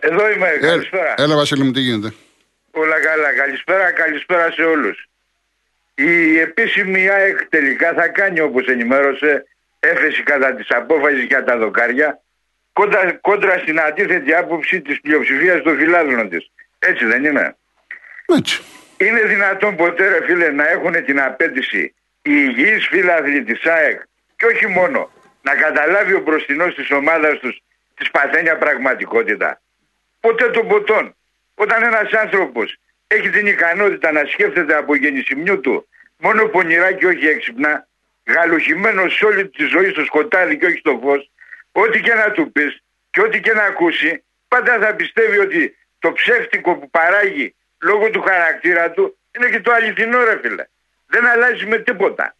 Εδώ είμαι, καλησπέρα. Έλα, Βασίλη μου, τι γίνεται; Όλα καλά, καλησπέρα, καλησπέρα σε όλους. Η επίσημη ΑΕΚ τελικά θα κάνει όπως ενημέρωσε έφεση κατά της απόφασης για τα δοκάρια κόντρα, κόντρα στην αντίθετη άποψη της πλειοψηφίας των φιλάδων της. Έτσι δεν είναι; Έτσι. Είναι δυνατόν ποτέ ρε φίλε να έχουν την απέτηση οι υγιείς φίλαθλοι της ΑΕΚ και όχι μόνο να καταλάβει ο μπροστινός της ομάδας τους της παθένια πραγματικότητα. Ποτέ των ποτών. Όταν ένας άνθρωπος έχει την ικανότητα να σκέφτεται από γεννησιμιού του μόνο πονηρά και όχι έξυπνα, γαλουχημένος σε όλη τη ζωή στο σκοτάδι και όχι στο φως, ό,τι και να του πεις και ό,τι και να ακούσει, πάντα θα πιστεύει ότι το ψεύτικο που παράγει λόγω του χαρακτήρα του είναι και το αληθινό ρε φίλε. Δεν αλλάζει με τίποτα.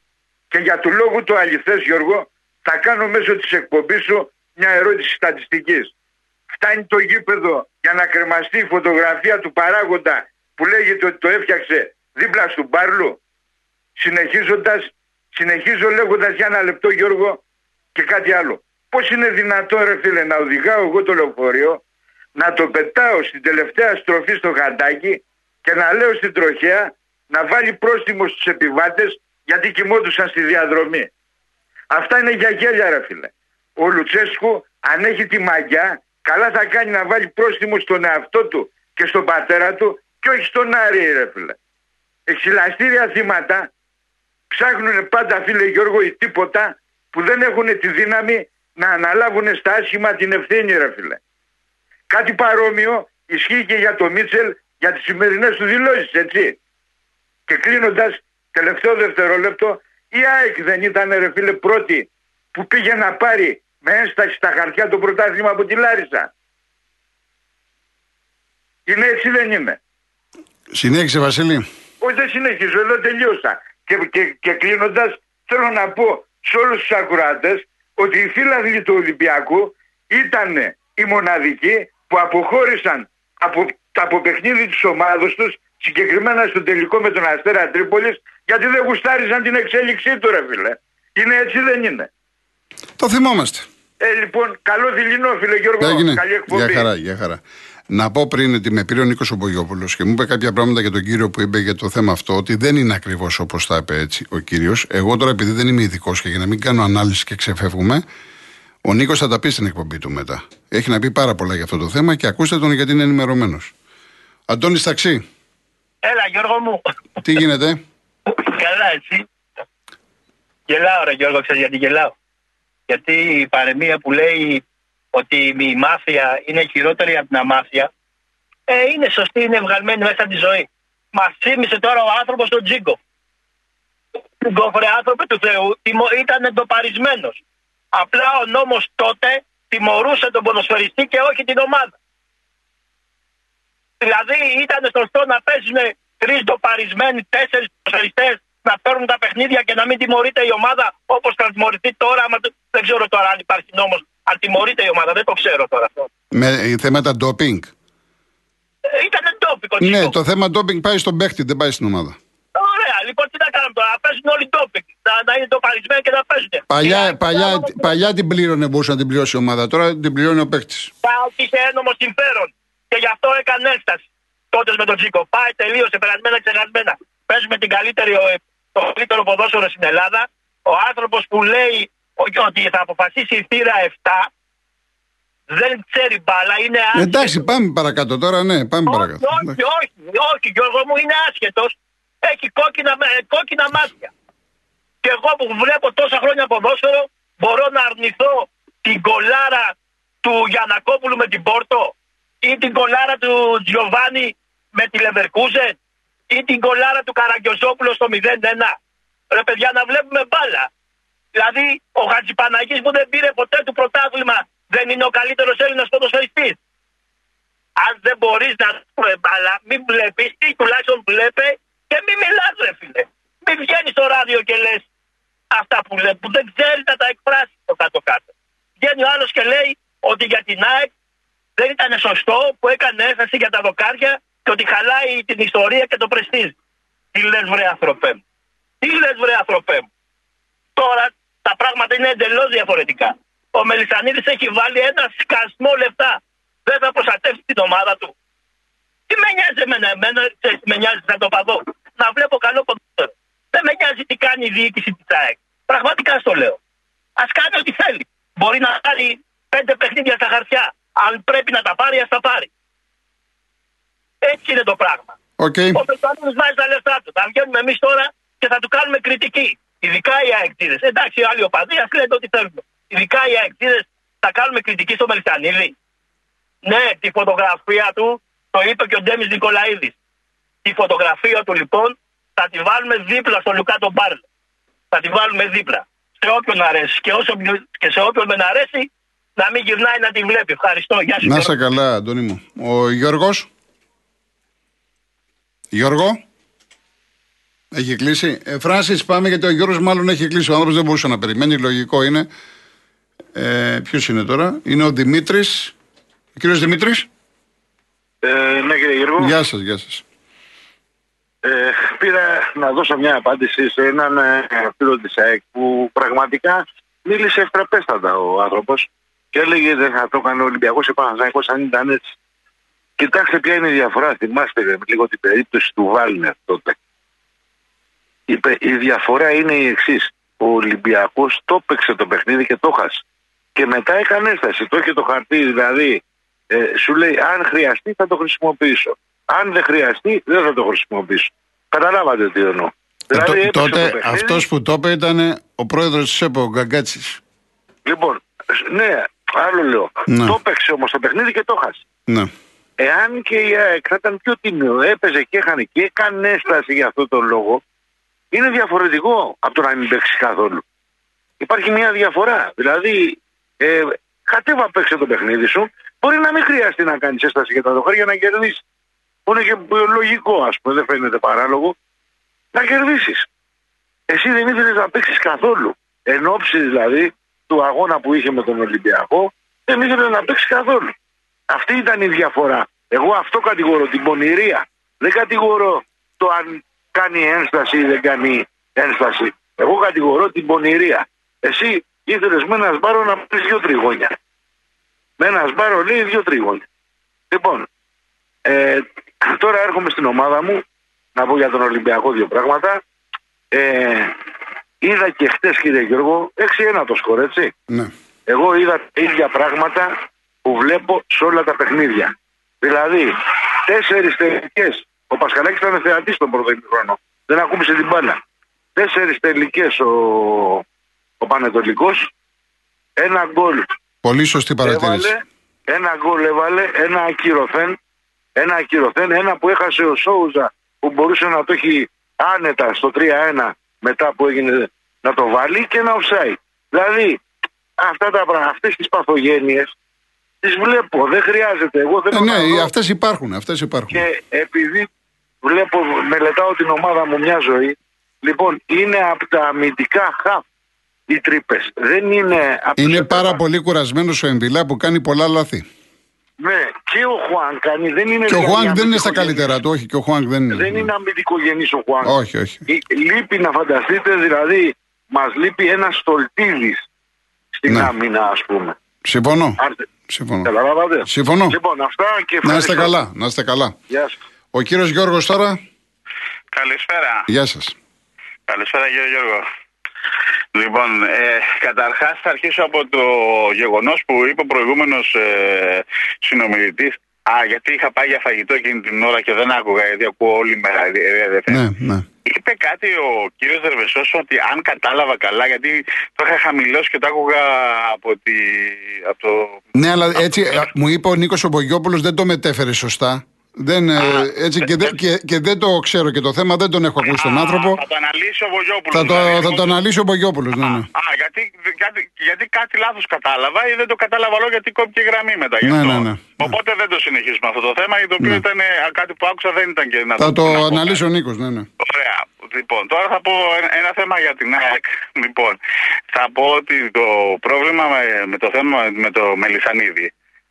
Και για του λόγου του αληθές Γιώργο θα κάνω μέσω της εκπομπής σου μια ερώτηση στατιστικής. Φτάνει το γήπεδο για να κρεμαστεί η φωτογραφία του παράγοντα που λέγεται ότι το έφτιαξε δίπλα του Μπάρλου. Συνεχίζοντας, συνεχίζω λέγοντας για ένα λεπτό Γιώργο και κάτι άλλο. Πώς είναι δυνατό ρε φίλε να οδηγάω εγώ το λεωφορείο, να το πετάω στην τελευταία στροφή στο χαντάκι και να λέω στην τροχέα να βάλει πρόστιμο στους επιβάτες γιατί κοιμόντουσαν στη διαδρομή. Αυτά είναι για γέλια ρε φίλε. Ο Λουτσέσκου αν έχει τη μαγιά καλά θα κάνει να βάλει πρόστιμο στον εαυτό του και στον πατέρα του και όχι στον Άρη ρε φίλε. Εξυλαστήρια θύματα ψάχνουν πάντα φίλε Γιώργο ή τίποτα που δεν έχουν τη δύναμη να αναλάβουν στα άσχημα την ευθύνη ρε φίλε. Κάτι παρόμοιο ισχύει και για το Μίτσελ για τις σημερινές του δηλώσεις έτσι. Και κλείνοντας τελευταίο δευτερόλεπτο η ΑΕΚ δεν ήταν ρε φίλε πρώτη που πήγε να πάρει με ένσταση στα χαρτιά το πρωτάθλημα από τη Λάρισα. Είναι έτσι δεν είναι. Συνέχισε Βασίλη. Όχι δεν συνεχίζω, εδώ τελείωσα. Και, και, και κλείνοντας θέλω να πω σε όλους τους ακροάτες ότι οι φίλαθλοι του Ολυμπιακού ήταν οι μοναδικοί που αποχώρησαν από, από παιχνίδι της ομάδος τους συγκεκριμένα στο τελικό με τον Αστέρα Τρίπολης γιατί δεν γουστάριζαν την εξέλιξή του ρε φίλε. Είναι έτσι δεν είναι. Το θυμόμαστε. Ε, λοιπόν, καλό δειλινό φίλε Γιώργο. Έγινε. Καλή εκπομπή. Για χαρά, για χαρά. Να πω πριν ότι με πήρε ο Νίκος Ομπογιόπουλος και μου είπε κάποια πράγματα για τον κύριο που είπε για το θέμα αυτό, ότι δεν είναι ακριβώς όπως τα είπε έτσι ο κύριος. Εγώ τώρα, επειδή δεν είμαι ειδικός και για να μην κάνω ανάλυση και ξεφεύγουμε, ο Νίκος θα τα πει στην εκπομπή του μετά. Έχει να πει πάρα πολλά για αυτό το θέμα και ακούστε τον γιατί είναι ενημερωμένος. Αντώνη Ταξί. Έλα, Γιώργο μου. Τι γίνεται; Καλά, έτσι. Γελάω, ρε Γιώργο, ξέρεις γιατί γελάω. Γιατί η παρεμία που λέει ότι η μάφια είναι χειρότερη από την αμάφια, ε, είναι σωστή, είναι βγαλμένη μέσα από τη ζωή. Μας θύμισε τώρα ο άνθρωπος τον Τζίγκο. Γκόφρε άνθρωπο του Θεού ήταν εντοπαρισμένος. Απλά ο νόμος τότε τιμωρούσε τον ποδοσφαιριστή και όχι την ομάδα. Δηλαδή ήταν σωστό να παίζουν τρεις ντοπαρισμένοι, τέσσερις ποδοσφαιριστές να παίρνουν τα παιχνίδια και να μην τιμωρείται η ομάδα όπω θα τιμωρηθεί τώρα. Άμα δεν ξέρω τώρα αν υπάρχει νόμο. Αν τιμωρείται η ομάδα, δεν το ξέρω τώρα αυτό. Με θέματα ντόπινγκ. Ε, ήταν ντόπινγκ. Ναι, το θέμα ντόπινγκ πάει στον παίχτη, δεν πάει στην ομάδα. Ωραία, λοιπόν τι να κάνουμε τώρα, να παίζουν όλοι ντόπινγκ. Να, να είναι ντοπαρισμένοι και να παίζουν. Παλιά, Και να- παλιά, να- παλιά την πλήρωνε, μπορούσε να την πληρώσει η ομάδα. Τώρα την πληρώνει ο παίχτη. Πάω ότι είχε ένομο συμφέρον. Και γι' αυτό έκανε ένσταση. Τότε με τον Τζίκο. Πάει, τελείωσε, περασμένα, ξεχασμένα. Παίζουμε την καλύτερη, ο- το καλύτερο ποδόσφαιρο στην Ελλάδα. Ο άνθρωπος που λέει ο- ότι θα αποφασίσει η θύρα 7 δεν ξέρει μπάλα, είναι άσχετος. Εντάξει, πάμε παρακάτω τώρα, ναι, πάμε Όχι, παρακάτω. όχι, όχι, όχι, Γιώργο μου, είναι άσχετος. Έχει κόκκινα, με- κόκκινα μάτια. Και εγώ που βλέπω τόσα χρόνια ποδόσφαιρο, μπορώ να αρνηθώ την κολάρα του Γιανακόπουλου με την Πόρτο ή την κολάρα του Τζιοβάνι με τη Λεβερκούζε ή την κολάρα του Καραγκιοζόπουλου στο 0-1. Ρε παιδιά να βλέπουμε μπάλα. Δηλαδή ο Χατζηπαναγής που δεν πήρε ποτέ του πρωτάθλημα δεν είναι ο καλύτερος Έλληνας ποδοσφαιριστής. Αν δεν μπορείς να πούμε μπάλα μην βλέπεις ή τουλάχιστον βλέπε και μην μιλάς ρε φίλε. Μην βγαίνεις στο ράδιο και λες αυτά που λέει που δεν ξέρεις να τα εκφράσεις το κάτω κάτω. Βγαίνει ο άλλος και λέει ότι για την ΑΕΚ δεν ήταν σωστό που έκανε έφεση για τα δοκάρια και ότι χαλάει την ιστορία και το πρεστίζ. Τι λες, βρε ανθρωπέ μου. Τι λες, βρε ανθρωπέ μου. Τώρα τα πράγματα είναι εντελώς διαφορετικά. Ο Μελισανίδης έχει βάλει ένα σκασμό λεφτά. Δεν θα προστατεύσει την ομάδα του. Τι με νοιάζει εμένα, εμένα με νοιάζει σαν το παδό. Να βλέπω καλό ποδόσφαιρο. Δεν με νοιάζει τι κάνει η διοίκηση της ΑΕΚ. Πραγματικά στο λέω. Α κάνει ό,τι θέλει. Μπορεί να πάρει πέντε παιχνίδια στα χαρτιά. Αν πρέπει να τα πάρει, ας τα πάρει. Έτσι είναι το πράγμα. Okay. Ο Πετρόπουλο βάζει τα λεφτά του. Θα βγαίνουμε εμείς τώρα και θα του κάνουμε κριτική. Ειδικά οι αεκτήδε. Εντάξει, οι άλλοι οπαδοί, α λένε ό,τι θέλουν. Ειδικά οι αεκτήδε θα κάνουμε κριτική στο Μελισανίδη. Ναι, τη φωτογραφία του το είπε και ο Ντέμις Νικολαίδης. Τη φωτογραφία του λοιπόν θα τη βάλουμε δίπλα στο Λουκά τον Μπάρλ. Θα τη βάλουμε δίπλα. Σε όποιον αρέσει. Και, όσο, και σε όποιον δεν αρέσει, να μην γυρνάει να τη βλέπει. Ευχαριστώ. Γεια σου. Να είσαι καλά, Αντώνη μου. Ο Γιώργος. Γιώργο. Έχει κλείσει. Ε, Φράση, πάμε γιατί ο Γιώργος μάλλον έχει κλείσει. Ο άνθρωπος δεν μπορούσε να περιμένει. Λογικό είναι. Ε, Ποιος είναι τώρα, Είναι ο Δημήτρης. Ο κύριος Δημήτρης; Ε, ναι, κύριε Γιώργο. Γεια σας, γεια σας. Ε, πήρα να δώσω μια απάντηση σε έναν ε, φίλο της ΑΕΚ που πραγματικά μίλησε ευτραπέστατα ο άνθρωπος και έλεγε δεν θα το έκανε ο Ολυμπιακός Επαναστατικό αν ήταν έτσι. Κοιτάξτε ποια είναι η διαφορά. Θυμάστε λίγο την περίπτωση του Βάλνερ τότε. Η, η διαφορά είναι η εξής. Ο Ολυμπιακός το έπαιξε το παιχνίδι και το χάσει. Και μετά έκανε έσταση. Το είχε το χαρτί, δηλαδή ε, σου λέει αν χρειαστεί θα το χρησιμοποιήσω. Αν δεν χρειαστεί δεν θα το χρησιμοποιήσω. Καταλάβατε τι εννοώ. Ε, δηλαδή, τότε αυτός που το είπε ήταν ο πρόεδρος της ΕΠΟ, ο Γκαγκάτσης. Λοιπόν, ναι, άλλο λέω. Ναι. Το έπαιξε όμως το παιχνίδι και το χάσει. Ναι. Εάν και η ΑΕΚ θα ήταν πιο τίμιο, έπαιζε και έχανε και έκανε έσταση για αυτό τον λόγο, είναι διαφορετικό από το να μην παίξει καθόλου. Υπάρχει μια διαφορά. Δηλαδή, ε, κατέβα παίξε το παιχνίδι σου, μπορεί να μην χρειαστεί να κάνεις έσταση για τα δοχάρια να κερδίσεις. Που είναι και λογικό, ας πούμε, δεν φαίνεται παράλογο, να κερδίσεις. Εσύ δεν ήθελε να παίξεις καθόλου. Εν ώψη δηλαδή του αγώνα που είχε με τον Ολυμπιακό, δεν ήθελε να παίξεις καθόλου. Αυτή ήταν η διαφορά. Εγώ αυτό κατηγορώ, την πονηρία. Δεν κατηγορώ το αν κάνει ένσταση ή δεν κάνει ένσταση. Εγώ κατηγορώ την πονηρία. Εσύ ήθελες με ένα σπάρο να πει δύο τριγώνια. Με ένα σπάρο λέει δύο τριγώνια. Λοιπόν, ε, τώρα έρχομαι στην ομάδα μου να πω για τον Ολυμπιακό δύο πράγματα. Ε, είδα και χτες, κύριε Γιώργο, 6-1 το σκορ, έτσι. Ναι. Εγώ είδα τα ίδια πράγματα που βλέπω σε όλα τα παιχνίδια. Δηλαδή, τέσσερις τελικές. Ο Πασχαλάκης ήταν θεατής στον πρώτο χρόνο. Δεν ακούμπησε την μπάλα. Τέσσερις τελικές ο, ο Πανετολικός. Ένα γκολ. Πολύ σωστή παρατήρηση. Έβαλε, ένα γκολ έβαλε, ένα ακυρωθέν. Ένα ακυρωθέν, ένα που έχασε ο Σόουζα που μπορούσε να το έχει άνετα στο 3-1 μετά που έγινε να το βάλει και ένα offside. Δηλαδή, αυτά τα πράγματα, αυτές τις παθογένειες τις βλέπω, δεν χρειάζεται. Εγώ δεν ε, ναι, αυτές υπάρχουν, αυτές υπάρχουν. Και επειδή βλέπω, μελετάω την ομάδα μου μια ζωή, λοιπόν, είναι από τα αμυντικά χαφ οι τρύπες. Δεν είναι. Είναι πάρα πολύ κουρασμένος ο Εμβιλά που κάνει πολλά λάθη. Ναι, και ο Χουάν κάνει. Δεν είναι και ο δηλαδή Χουάν δεν είναι στα καλύτερα του, όχι. Και ο Χουάν δεν είναι. Δεν είναι αμυντικογενής ο Χουάν. Όχι, όχι. Λείπει να φανταστείτε, δηλαδή, μας λείπει ένας στολτίδης στην ναι. άμυνα, ας πούμε. Συμφωνώ. Συμφωνώ. Καταλάβατε. Συμφωνώ. Λοιπόν, αυτά και Να είστε καλά. Να είστε καλά. Γεια σας. Ο κύριος Γιώργος τώρα; Καλησπέρα. Γεια σας. Καλησπέρα, κύριε Γιώργο. Λοιπόν, ε, καταρχάς θα αρχίσω από το γεγονός που είπε ο προηγούμενος ε, συνομιλητής Α, γιατί είχα πάει για φαγητό εκείνη την ώρα και δεν άκουγα, γιατί ακούω όλη μέρα. Ναι, ναι. Είπε κάτι ο κύριος Δερβεσός ότι αν κατάλαβα καλά, γιατί το είχα χαμηλώσει και το άκουγα από, τη, από το. Ναι, αλλά έτσι μου είπε ο Νίκος Ομπογιόπουλος δεν το μετέφερε σωστά. Δεν, ε, έτσι, και, δε- και, και δεν το ξέρω και το θέμα, δεν τον έχω ακούσει τον Α, άνθρωπο. Θα το αναλύσει ο Βογιόπουλος. Θα το, θα το αναλύσει ο Μπογιόπουλο. Ναι, ναι. Α, γιατί, γιατί, γιατί κάτι λάθος κατάλαβα ή δεν το κατάλαβα όλο γιατί κόπηκε η γραμμή μετά. γι' Ναι, αυτό. ναι, ναι. Οπότε δεν το συνεχίζουμε αυτό το θέμα, το οποίο ήταν ε, κάτι που άκουσα δεν ήταν και να Θα το να πω αναλύσει ο Νίκος. Ναι, ναι. Ωραία. Λοιπόν, τώρα θα πω ένα- ένα θέμα για την ΑΕΚ. Λοιπόν, θα πω ότι το πρόβλημα με, με το θέμα με το Μελισανίδη.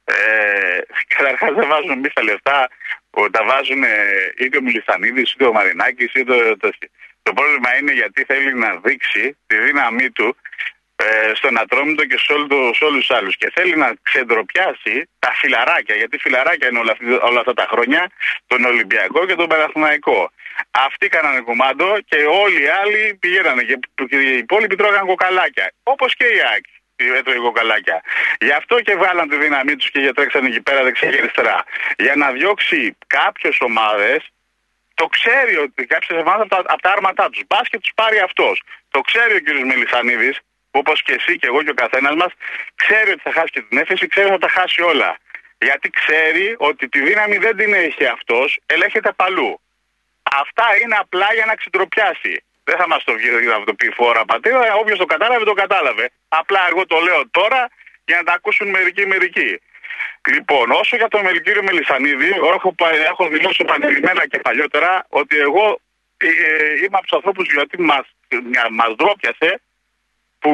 Ε, Καταρχάς δεν βάζουν εμεί τα λεφτά που τα βάζουν ε, είτε ο Μελισανίδη είτε ο Μαρινάκης είτε ο τέτοιο. Το πρόβλημα είναι γιατί θέλει να δείξει τη δύναμή του ε, στον Ατρόμητο και σε, όλου το- σε όλους τους άλλους και θέλει να ξεντροπιάσει τα φιλαράκια γιατί φιλαράκια είναι όλα, αυτή- όλα αυτά τα χρόνια τον Ολυμπιακό και τον Παναθηναϊκό αυτοί κάνανε κουμάντο και όλοι οι άλλοι πηγαίνανε και, και οι υπόλοιποι τρώγαν κοκαλάκια όπως και η ΑΕΚ έτρωγε κοκαλάκια. Γι' αυτό και βάλαν τη δύναμή τους και για τρέξαν εκεί πέρα δεξιά και αριστερά. Για να διώξει κάποιες ομάδες το ξέρει ότι κάποιες εβδομάδε από, τα- από τα άρματά τους. Μπας και τους πάρει αυτός. Το ξέρει ο κ. Μελισανίδη, όπως και εσύ και εγώ και ο καθένας μας, ξέρει ότι θα χάσει και την έφεση, ξέρει ότι θα τα χάσει όλα. Γιατί ξέρει ότι τη δύναμη δεν την έχει αυτός, ελέγχεται παλού. Αυτά είναι απλά για να ξεντροπιάσει. Δεν θα μας το βγει να το πει φόρα πατέρα. Όποιος το κατάλαβε, το κατάλαβε. Απλά εγώ το λέω τώρα για να τα ακούσουν μερικοί μερικοί. Λοιπόν, όσο για τον Μελικύριο Μελισανίδη, έχω, πα- έχω δηλώσει επανειλημμένα και παλιότερα ότι εγώ ε, ε, είμαι από τους ανθρώπους γιατί μας μας ντρόπιασε που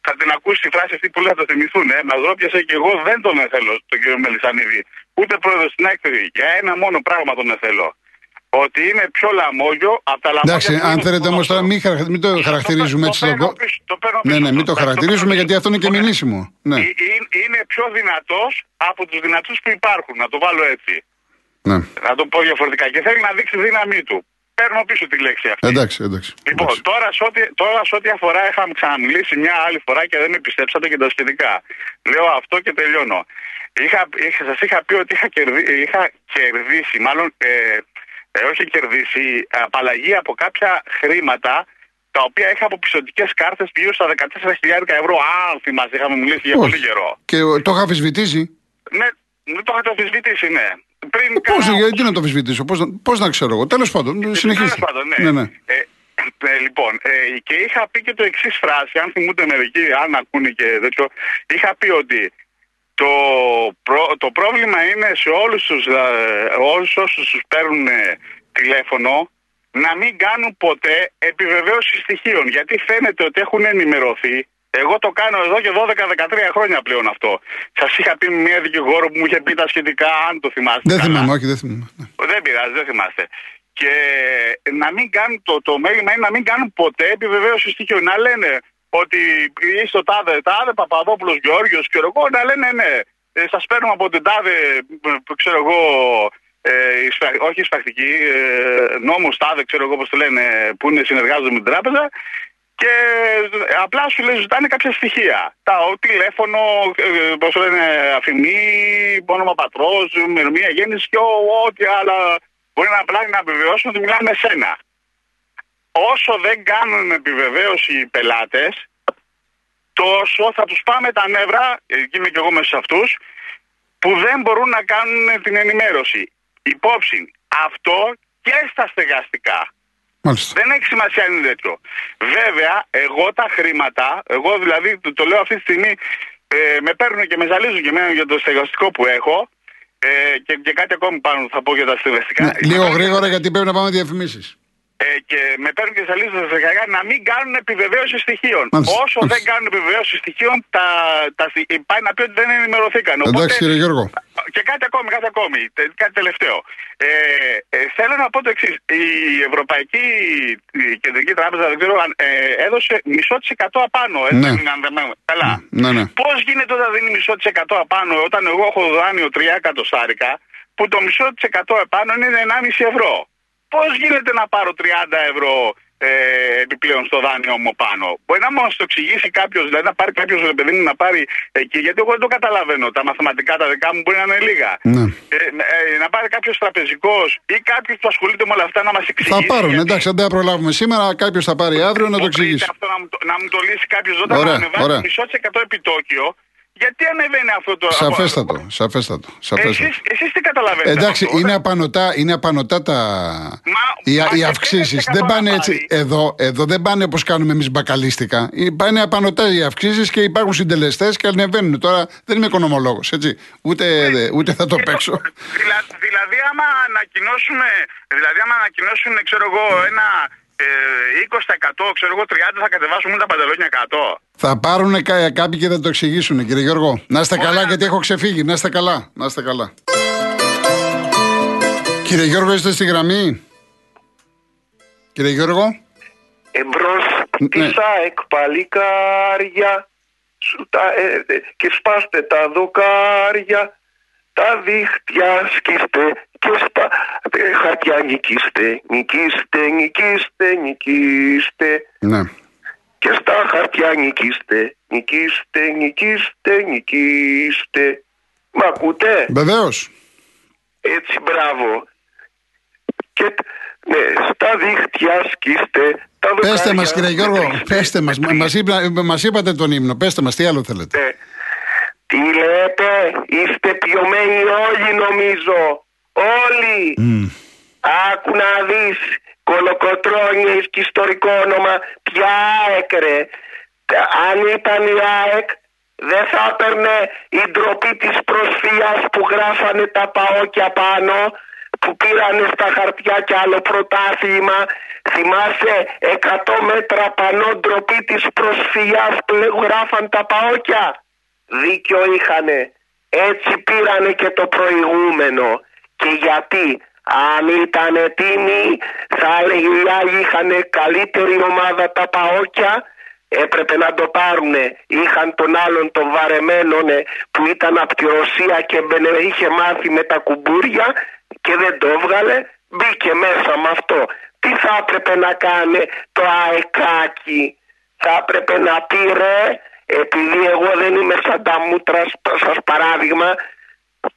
θα την ακούσει τη φράση αυτή που λέει θα το θυμηθούν. Ε. Μας ντρόπιασε και εγώ δεν τον θέλω τον κύριο Μελισανίδη. Ούτε πρόεδρος στην έκθεση. Για ένα μόνο πράγμα τον θέλω. Ότι είναι πιο λαμόγιο από τα λαμόγια Εντάξει, που αν είναι θέλετε στο όμως τώρα ποδόσφαιρο. μην, χαρα- μην το χαρακτηρίζουμε Το έτσι στον παίρνω κόσμο. πίσω, το παίρνω Ναι, πίσω ναι, μην το αυτό. χαρακτηρίζουμε γιατί αυτό είναι και Το παίρνω. μηνύσιμο. Ναι, Ε, ε, Είναι πιο δυνατός από τους δυνατούς που υπάρχουν. Να το βάλω έτσι. ναι. Να το πω διαφορετικά. Και θέλει να δείξει δύναμή του. Παίρνω πίσω τη λέξη αυτή. Εντάξει, εντάξει. Λοιπόν, εντάξει. τώρα σε, ό,τι, τώρα σε ό,τι αφορά, είχαμε ξαναμιλήσει μια άλλη φορά και δεν με πιστέψατε και τα σχετικά. Λέω αυτό και τελειώνω. Είχα, είχα, σας είχα πει ότι είχα, κερδί, είχα κερδίσει, μάλλον ε, ε, όχι κερδίσει, απαλλαγή από κάποια χρήματα τα οποία είχα από πιστοτικές κάρτες γύρω στα 14.000 ευρώ. Αν θυμάσαι, είχαμε μιλήσει για πολύ Όχι. καιρό. Και το είχα αμφισβητήσει. Ναι, δεν το είχατε αμφισβητήσει, ναι. Πριν Πώς, κάνα- γιατί να το αμφισβητήσω, πώς να, πώς να ξέρω εγώ. Τέλος πάντων, συνεχίστε. Τέλος πάντων, ναι. ναι, ναι. Ε, ε, λοιπόν, ε, και είχα πει και το εξής φράση, αν θυμούνται μερικοί, αν ακούνε και τέτοιο, είχα πει ότι το, προ- το πρόβλημα είναι σε όλους τους, ε, όλους όσους τους παίρνουν ε, τηλέφωνο να μην κάνουν ποτέ επιβεβαίωση στοιχείων. Γιατί φαίνεται ότι έχουν ενημερωθεί. Εγώ το κάνω εδώ και 12-13 χρόνια πλέον αυτό. Σας είχα πει μια δικηγόρο που μου είχε πει τα σχετικά, αν το θυμάστε. Δεν καλά. θυμάμαι, όχι, δεν θυμάμαι. Ναι. Δεν πειράζει, δεν θυμάστε. Και να μην κάνουν, το, το μέλημα είναι να μην κάνουν ποτέ επιβεβαίωση στοιχείων. Να λένε ότι είσαι ο τάδε, τάδε Παπαδόπουλος Γεώργιος, ξέρω εγώ, να λένε ναι, ε, σας παίρνουμε από την τάδε, ε, ξέρω εγώ, ε, εισπρα- όχι εισπρακτική, ε, νόμου τάδε, ξέρω εγώ πώς το λένε, που είναι συνεργάζονται με την τράπεζα. Και ε, απλά σου λέει, ζητάνε κάποια στοιχεία. Τα ο, τηλέφωνο, ε, πώς το λένε, αφημί, όνομα πατρός, ημερομηνία γέννησης και ο- ό,τι άλλα μπορεί να απλά να επιβεβαιώσουν ότι μιλάνε με σένα. Όσο δεν κάνουν επιβεβαίωση οι πελάτες, τόσο θα τους πάμε τα νεύρα, εκεί είμαι και εγώ μέσα σε αυτούς, που δεν μπορούν να κάνουν την ενημέρωση. Υπόψη, αυτό και στα στεγαστικά. Μάλιστα. Δεν έχει σημασία αν είναι τέτοιο. Βέβαια, εγώ τα χρήματα, εγώ δηλαδή το, το λέω αυτή τη στιγμή, ε, με παίρνουν και με ζαλίζουν και εμένα για το στεγαστικό που έχω. Ε, και, και κάτι ακόμη πάνω θα πω για τα στεγαστικά. Ναι, λίγο γρήγορα γιατί πρέπει να πάμε διαφημίσεις. Ε, και με παίρνουν και ζαλίζουν τα στεγαστικά να μην κάνουν επιβεβαίωση στοιχείων. Μάλιστα, Όσο μάλιστα. δεν κάνουν επιβεβαίωση στοιχείων, τα, τα, στοι- πάει να πει ότι δεν ενημερωθήκαν. Οπότε- Εντάξει, κύριε Γιώργο. και κάτι ακόμη, κάτι ακόμη, τε- κάτι τελευταίο. Ε, ε, θέλω να πω το εξής. Η Ευρωπαϊκή η Κεντρική Τράπεζα δεν ξέρω, αν, ε, έδωσε μισό της εκατό απάνω. Έτσι, Ναι. αν δεν με- Καλά. Ναι, ναι. Πώς γίνεται όταν δίνει μισό της εκατό απάνω, όταν εγώ έχω δάνειο 3 εκατοστάρικα, που το μισό της εκατό επάνω είναι 1,5 ευρώ; Πώς γίνεται να πάρω 30 ευρώ ε, επιπλέον στο δάνειο μου πάνω; Μπορεί να μου το εξηγήσει κάποιος, δηλαδή να πάρει κάποιος παιδί μου να πάρει εκεί, γιατί εγώ δεν το καταλαβαίνω. Τα μαθηματικά τα δικά μου μπορεί να είναι λίγα. Ναι. Ε, ε, να πάρει κάποιος τραπεζικός ή κάποιος που ασχολείται με όλα αυτά να μας εξηγήσει. Θα πάρουν, γιατί- εντάξει, αν δεν τα προλάβουμε σήμερα, κάποιος θα πάρει αύριο να το Μπορείτε εξηγήσει. Αυτό να μου το, να μου το λύσει κάποιος όταν Ωραία, ανεβάζει ωραία. μισό τη εκατό επιτόκιο γιατί ανεβαίνει αυτό το. Σαφέστατο, σαφέστατο. σαφέστατο. Εσείς, εσείς τι καταλαβαίνετε. Εντάξει, από αυτό, είναι όταν- απανοτά, είναι απανοτά τα. Μα- οι, μα οι και αυξήσεις. πέρυσι Δεν πάνε εκατό έτσι. να Εδώ, εδώ δεν πάνε όπως κάνουμε εμείς μπακαλίστικα. Ε, Πάνε απανοτά οι αυξήσεις και υπάρχουν συντελεστές και ανεβαίνουν. Τώρα δεν είμαι οικονομολόγος, έτσι. Ούτε, ούτε θα το παίξω. Δηλα, δηλαδή, άμα ανακοινώσουμε, δηλαδή, άμα ανακοινώσουν, ξέρω εγώ, ένα ε, 20%, ξέρω εγώ, 30% θα κατεβάσουμε τα παντελόνια 100. Θα πάρουν κα- κάποιοι και θα το εξηγήσουν, κύριε Γιώργο. Να είστε καλά, γιατί έχω ξεφύγει. Να είστε καλά. Να είστε καλά. Κύριε Γιώργο, είστε στη γραμμή; Κύριε Γιώργο; Εμπρός Ναι. τη ΑΕΚ παλικάρια σου τα, ε, ε, και σπάστε τα δοκάρια τα δίχτυα σκίστε και στα ε, χαρτιά νικήστε νικήστε νικήστε νικήστε Ναι. και στα χαρτιά νικήστε νικήστε νικήστε νικήστε Μ' ακούτε; Βεβαίως. έτσι μπράβο και ναι, στα δίχτυα σκίστε τα Πέστε δοκάρια μας, κύριε Γιώργο, μετρήστε, πέστε μας. μετρήστε. Μας είπατε τον ύμνο. Πέστε μας, τι άλλο θέλετε. Ε, Τι λέτε, είστε πιωμένοι όλοι νομίζω. Όλοι. Μμ. Άκου να δεις, κολοκοτρώνιες και ιστορικό όνομα, ποια ΑΕΚ ρε. Τα- Αν ήταν η ΑΕΚ, δεν θα έπαιρνε η ντροπή της προσφύγας που γράφανε τα παόκια πάνω, που πήρανε στα χαρτιά κι άλλο πρωτάθλημα. Θυμάσαι 100 μέτρα πανώ ντροπή της προσφύγας που γράφαν τα παόκια. Δίκιο είχανε. Έτσι πήρανε και το προηγούμενο. Και γιατί αν ήταν τίμοι θα έλεγε οι άλλοι είχαν καλύτερη ομάδα τα παόκια έπρεπε να το πάρουνε. Είχαν τον άλλον τον βαρεμένο ναι, που ήταν από τη Ρωσία και μπαινε- είχε μάθει με τα κουμπούρια και δεν το έβγαλε. Μπήκε μέσα με αυτό. Τι θα έπρεπε να κάνει το αεκάκι. Θα έπρεπε να πει ρε, επειδή εγώ δεν είμαι σαν τα μούτρα σας παράδειγμα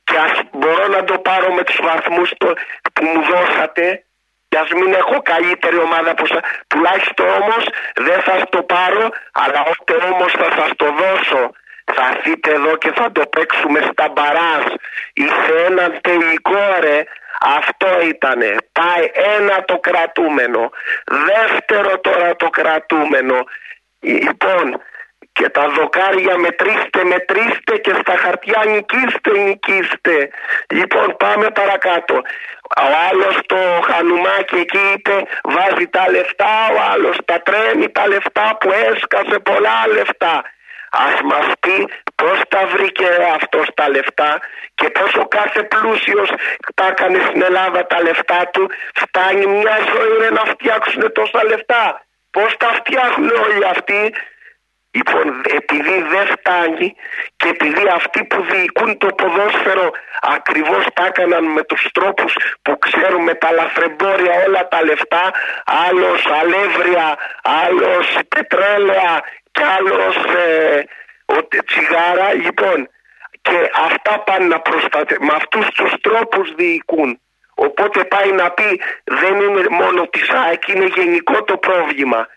και ας μπορώ να το πάρω με τους βαθμούς το, που μου δώσατε. Και ας μην έχω καλύτερη ομάδα που σα... τουλάχιστον όμως δεν θα το πάρω αλλά ώστε όμως θα σας το δώσω. Θα έρθείτε εδώ και θα το παίξουμε στα μπαράς. Είσαι έναν τελικό ρε. Αυτό ήτανε. Πάει ένα το κρατούμενο. Δεύτερο τώρα το κρατούμενο. Λοιπόν και τα δοκάρια μετρήστε, μετρήστε και στα χαρτιά νικήστε, νικήστε. Λοιπόν πάμε παρακάτω. Ο άλλος το χανουμάκι εκεί είπε βάζει τα λεφτά, ο άλλος τα τρέμει τα λεφτά που έσκασε πολλά λεφτά. Ας μας πει πώς τα βρήκε αυτός τα λεφτά και πώς ο κάθε πλούσιος τα έκανε στην Ελλάδα τα λεφτά του. Φτάνει μια ζωή ρε, να φτιάξουν τόσα λεφτά. Πώς τα φτιάχνουν όλοι αυτοί; Λοιπόν, επειδή δεν φτάνει και επειδή αυτοί που διοικούν το ποδόσφαιρο ακριβώς τα έκαναν με τους τρόπους που ξέρουμε τα λαθρεμπόρια όλα τα λεφτά, άλλος αλεύρια, άλλος πετρέλαια και άλλος ε, ο- τσιγάρα, λοιπόν, και αυτά πάνε να προστατε... με αυτούς τους τρόπους διοικούν. Οπότε πάει να πει δεν είναι μόνο της ΑΕΚ, είναι γενικό το πρόβλημα.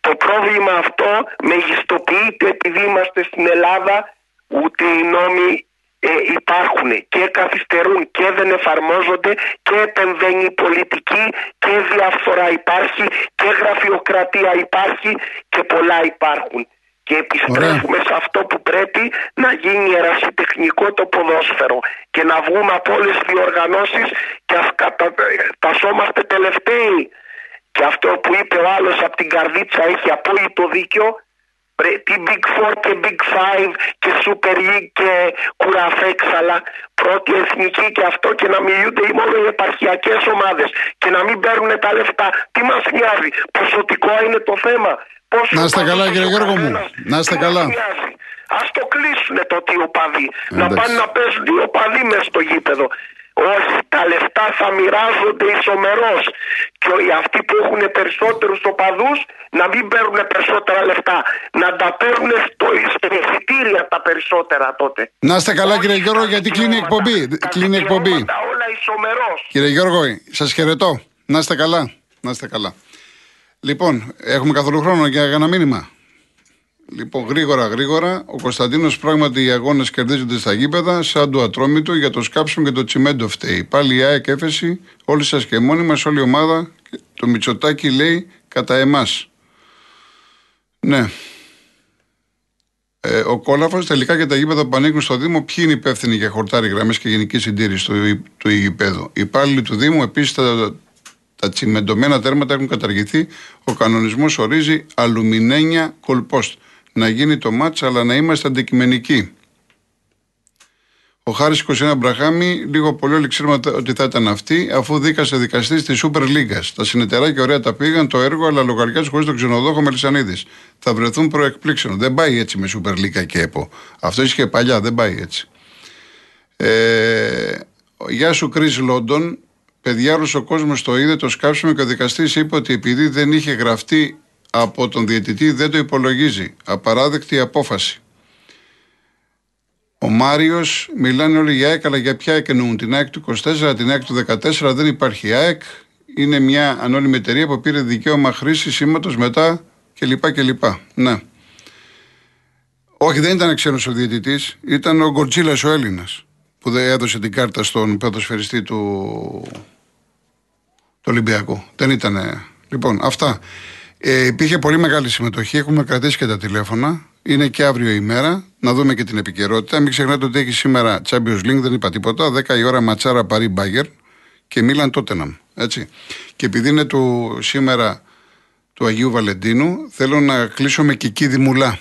Το πρόβλημα αυτό μεγιστοποιείται επειδή είμαστε στην Ελλάδα ούτε οι νόμοι ε, υπάρχουν και καθυστερούν και δεν εφαρμόζονται και επεμβαίνει η πολιτική και διαφθορά υπάρχει και γραφειοκρατία υπάρχει και πολλά υπάρχουν. Και επιστρέφουμε σε αυτό που πρέπει να γίνει ερασιτεχνικό το ποδόσφαιρο και να βγούμε από όλες τις διοργανώσεις και ας καταστασόμαστε τελευταίοι. Και αυτό που είπε ο άλλος από την καρδίτσα έχει απόλυτο δίκιο. Ρε, Τι Big Four και Big Five και Super League και κουραφέξαλα πρώτη εθνική και αυτό και να μιλούνται μόνο οι επαρχιακές ομάδες και να μην παίρνουν τα λεφτά. Τι μας νοιάζει, ποσοτικό είναι το θέμα. Πόσο Να είστε ποσό καλά, έχει κύριε ο Γιώργο μου. καθένας. Να είστε Τι μας καλά. νοιάζει. Ας το κλείσουνε το τι οπαδοί. Να Εντάξει. πάνε να παίζουν οι οπαδοί μες στο γήπεδο. Όχι, τα λεφτά θα μοιράζονται ισομερώς. Και οι αυτοί που έχουν περισσότερους οπαδούς να μην παίρνουν περισσότερα λεφτά. Να τα παίρνουν στο στο εισιτήρια τα περισσότερα τότε. Να είστε καλά, Όχι κύριε Γιώργο, τα γιατί κλείνει η δικαιώματα. εκπομπή. Τα Κλείνει η εκπομπή. δικαιώματα όλα ισομερώς. Κύριε Γιώργο, σας χαιρετώ. Να είστε καλά. Να είστε καλά. Λοιπόν, έχουμε καθόλου χρόνο για ένα μήνυμα; Λοιπόν, γρήγορα, γρήγορα. Ο Κωνσταντίνος πράγματι οι αγώνες κερδίζονται στα γήπεδα, σαν το ατρόμητο για το σκάψιμο και το τσιμέντο φταίει. Πάλι η ΑΕΚ έφεση, όλοι σας και μόνοι μας, όλη η ομάδα. Το Μητσοτάκι λέει κατά εμάς. Ναι. Ε, ο Κόλαφο τελικά και τα γήπεδα που ανήκουν στο Δήμο, ποιοι είναι υπεύθυνοι για χορτάρι γραμμές και γενική συντήρηση του, του γηπέδου; Οι υπάλληλοι του Δήμου επίσης τα, τα τσιμεντωμένα τέρματα έχουν καταργηθεί. Ο κανονισμός ορίζει αλουμινένια κολπόστ να γίνει το μάτς αλλά να είμαστε αντικειμενικοί. Ο Χάρης 21 Μπραχάμι, λίγο πολύ όλοι ξέρουμε ότι θα ήταν αυτή, αφού δίκασε δικαστή τη Super League. Τα συνεταιράκια ωραία τα πήγαν, το έργο, αλλά λογαριάζει χωρίς τον ξενοδόχο Μελισανίδης. Θα βρεθούν προεκπλήξεων. Δεν πάει έτσι με Super League και ΕΠΟ. Αυτό είχε παλιά, δεν πάει έτσι. Ε, γεια σου, Κρι Λόντον. Παιδιά, όλο ο κόσμο το είδε, το σκάψουμε και ο δικαστής είπε ότι επειδή δεν είχε γραφτεί από τον διαιτητή δεν το υπολογίζει. Απαράδεκτη απόφαση. Ο Μάριος, μιλάνε όλοι για ΑΕΚ, αλλά για ποια ΑΕΚ εννοούν. Την ΑΕΚ του 24, την ΑΕΚ του 14 δεν υπάρχει ΑΕΚ. Είναι μια ανώνυμη εταιρεία που πήρε δικαίωμα χρήση σήματος μετά κλπ. κλπ. Ναι. Όχι, δεν ήταν ξένος ο διαιτητής. Ήταν ο Γκορτζίλα ο Έλληνας που δεν έδωσε την κάρτα στον ποδοσφαιριστή του, του Ολυμπιακού. Δεν ήταν. Λοιπόν, αυτά. Ε, υπήρχε πολύ μεγάλη συμμετοχή. Έχουμε κρατήσει και τα τηλέφωνα. Είναι και αύριο η μέρα. Να δούμε και την επικαιρότητα. Μην ξεχνάτε ότι έχει σήμερα Champions League, δεν είπα τίποτα. 10 η ώρα ματσάρα Παρή Μπάγκερ και Μίλαν Τότεναμ. Έτσι. Και επειδή είναι του, σήμερα του Αγίου Βαλεντίνου, θέλω να κλείσω με Κική Δημουλά.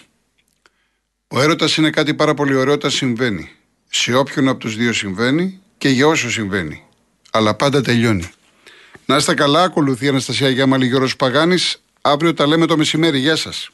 Ο έρωτας είναι κάτι πάρα πολύ ωραίο όταν συμβαίνει. Σε όποιον από τους δύο συμβαίνει και για όσο συμβαίνει. Αλλά πάντα τελειώνει. Να είστε καλά, ακολουθεί η Αναστασία Γιάμαλη Γιώργος Παγάνης. Αύριο τα λέμε το μεσημέρι. Γεια σας.